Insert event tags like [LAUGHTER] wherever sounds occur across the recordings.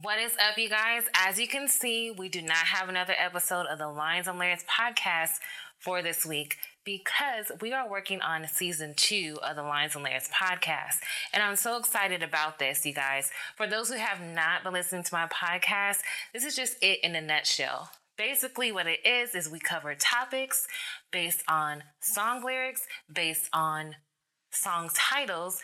What is up, you guys? As you can see, we do not have another episode of the Lines and Layerz podcast for this week because we are working on season two of the Lines and Layerz podcast. And I'm so excited about this, you guys. For those who have not been listening to my podcast, this is just it in a nutshell. Basically, what it is, is we cover topics based on song lyrics, based on song titles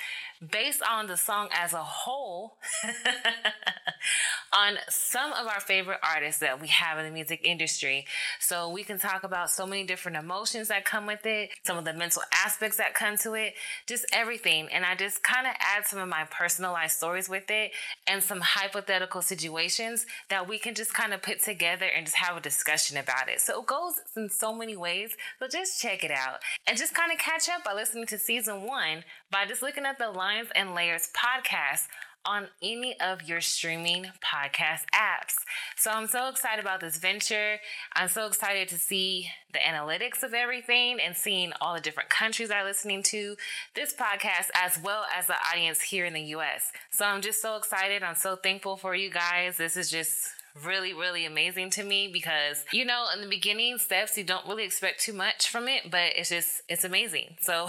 based on the song as a whole [LAUGHS] on some of our favorite artists that we have in the music industry. So we can talk about so many different emotions that come with it, some of the mental aspects that come to it, just everything. And I just kind of add some of my personalized stories with it and some hypothetical situations that we can just kind of put together and just have a discussion about it. So it goes in so many ways. So just check it out and just kind of catch up by listening to season one by just looking at the Lines and Layerz podcast on any of your streaming podcast apps. So I'm so excited about this venture. I'm so excited to see the analytics of everything and seeing all the different countries are listening to this podcast as well as the audience here in the US. So I'm just so excited. I'm so thankful for you guys. This is just really, really amazing to me because, you know, in the beginning steps, you don't really expect too much from it, but it's just, it's amazing. So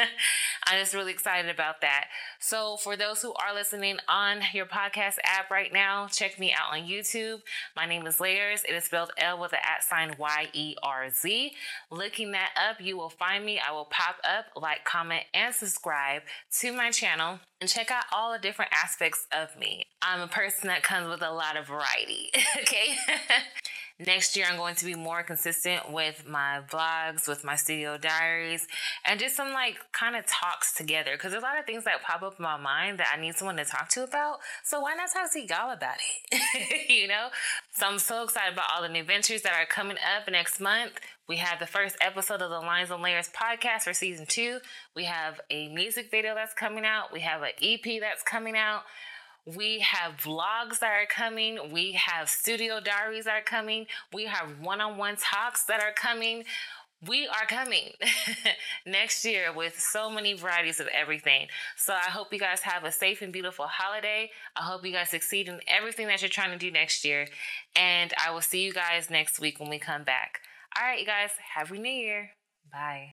[LAUGHS] I'm just really excited about that. So for those who are listening on your podcast app right now, check me out on YouTube. My name is Layerz. It is spelled L with an at sign Y E R Z. Looking that up, you will find me. I will pop up, like, comment, and subscribe to my channel and check out all the different aspects of me. I'm a person that comes with a lot of variety, [LAUGHS] okay? [LAUGHS] Next year, I'm going to be more consistent with my vlogs, with my studio diaries, and just some like kind of talks together. Because there's a lot of things that pop up in my mind that I need someone to talk to about. So why not talk to y'all about it? [LAUGHS] you know? So I'm so excited about all the new ventures that are coming up next month. We have the first episode of the Lines and Layerz podcast for season two. We have a music video that's coming out. We have an EP that's coming out. We have vlogs that are coming. We have studio diaries that are coming. We have one on one talks that are coming. We are coming [LAUGHS] next year with so many varieties of everything. So I hope you guys have a safe and beautiful holiday. I hope you guys succeed in everything that you're trying to do next year. And I will see you guys next week when we come back. All right, you guys, Happy New Year. Bye.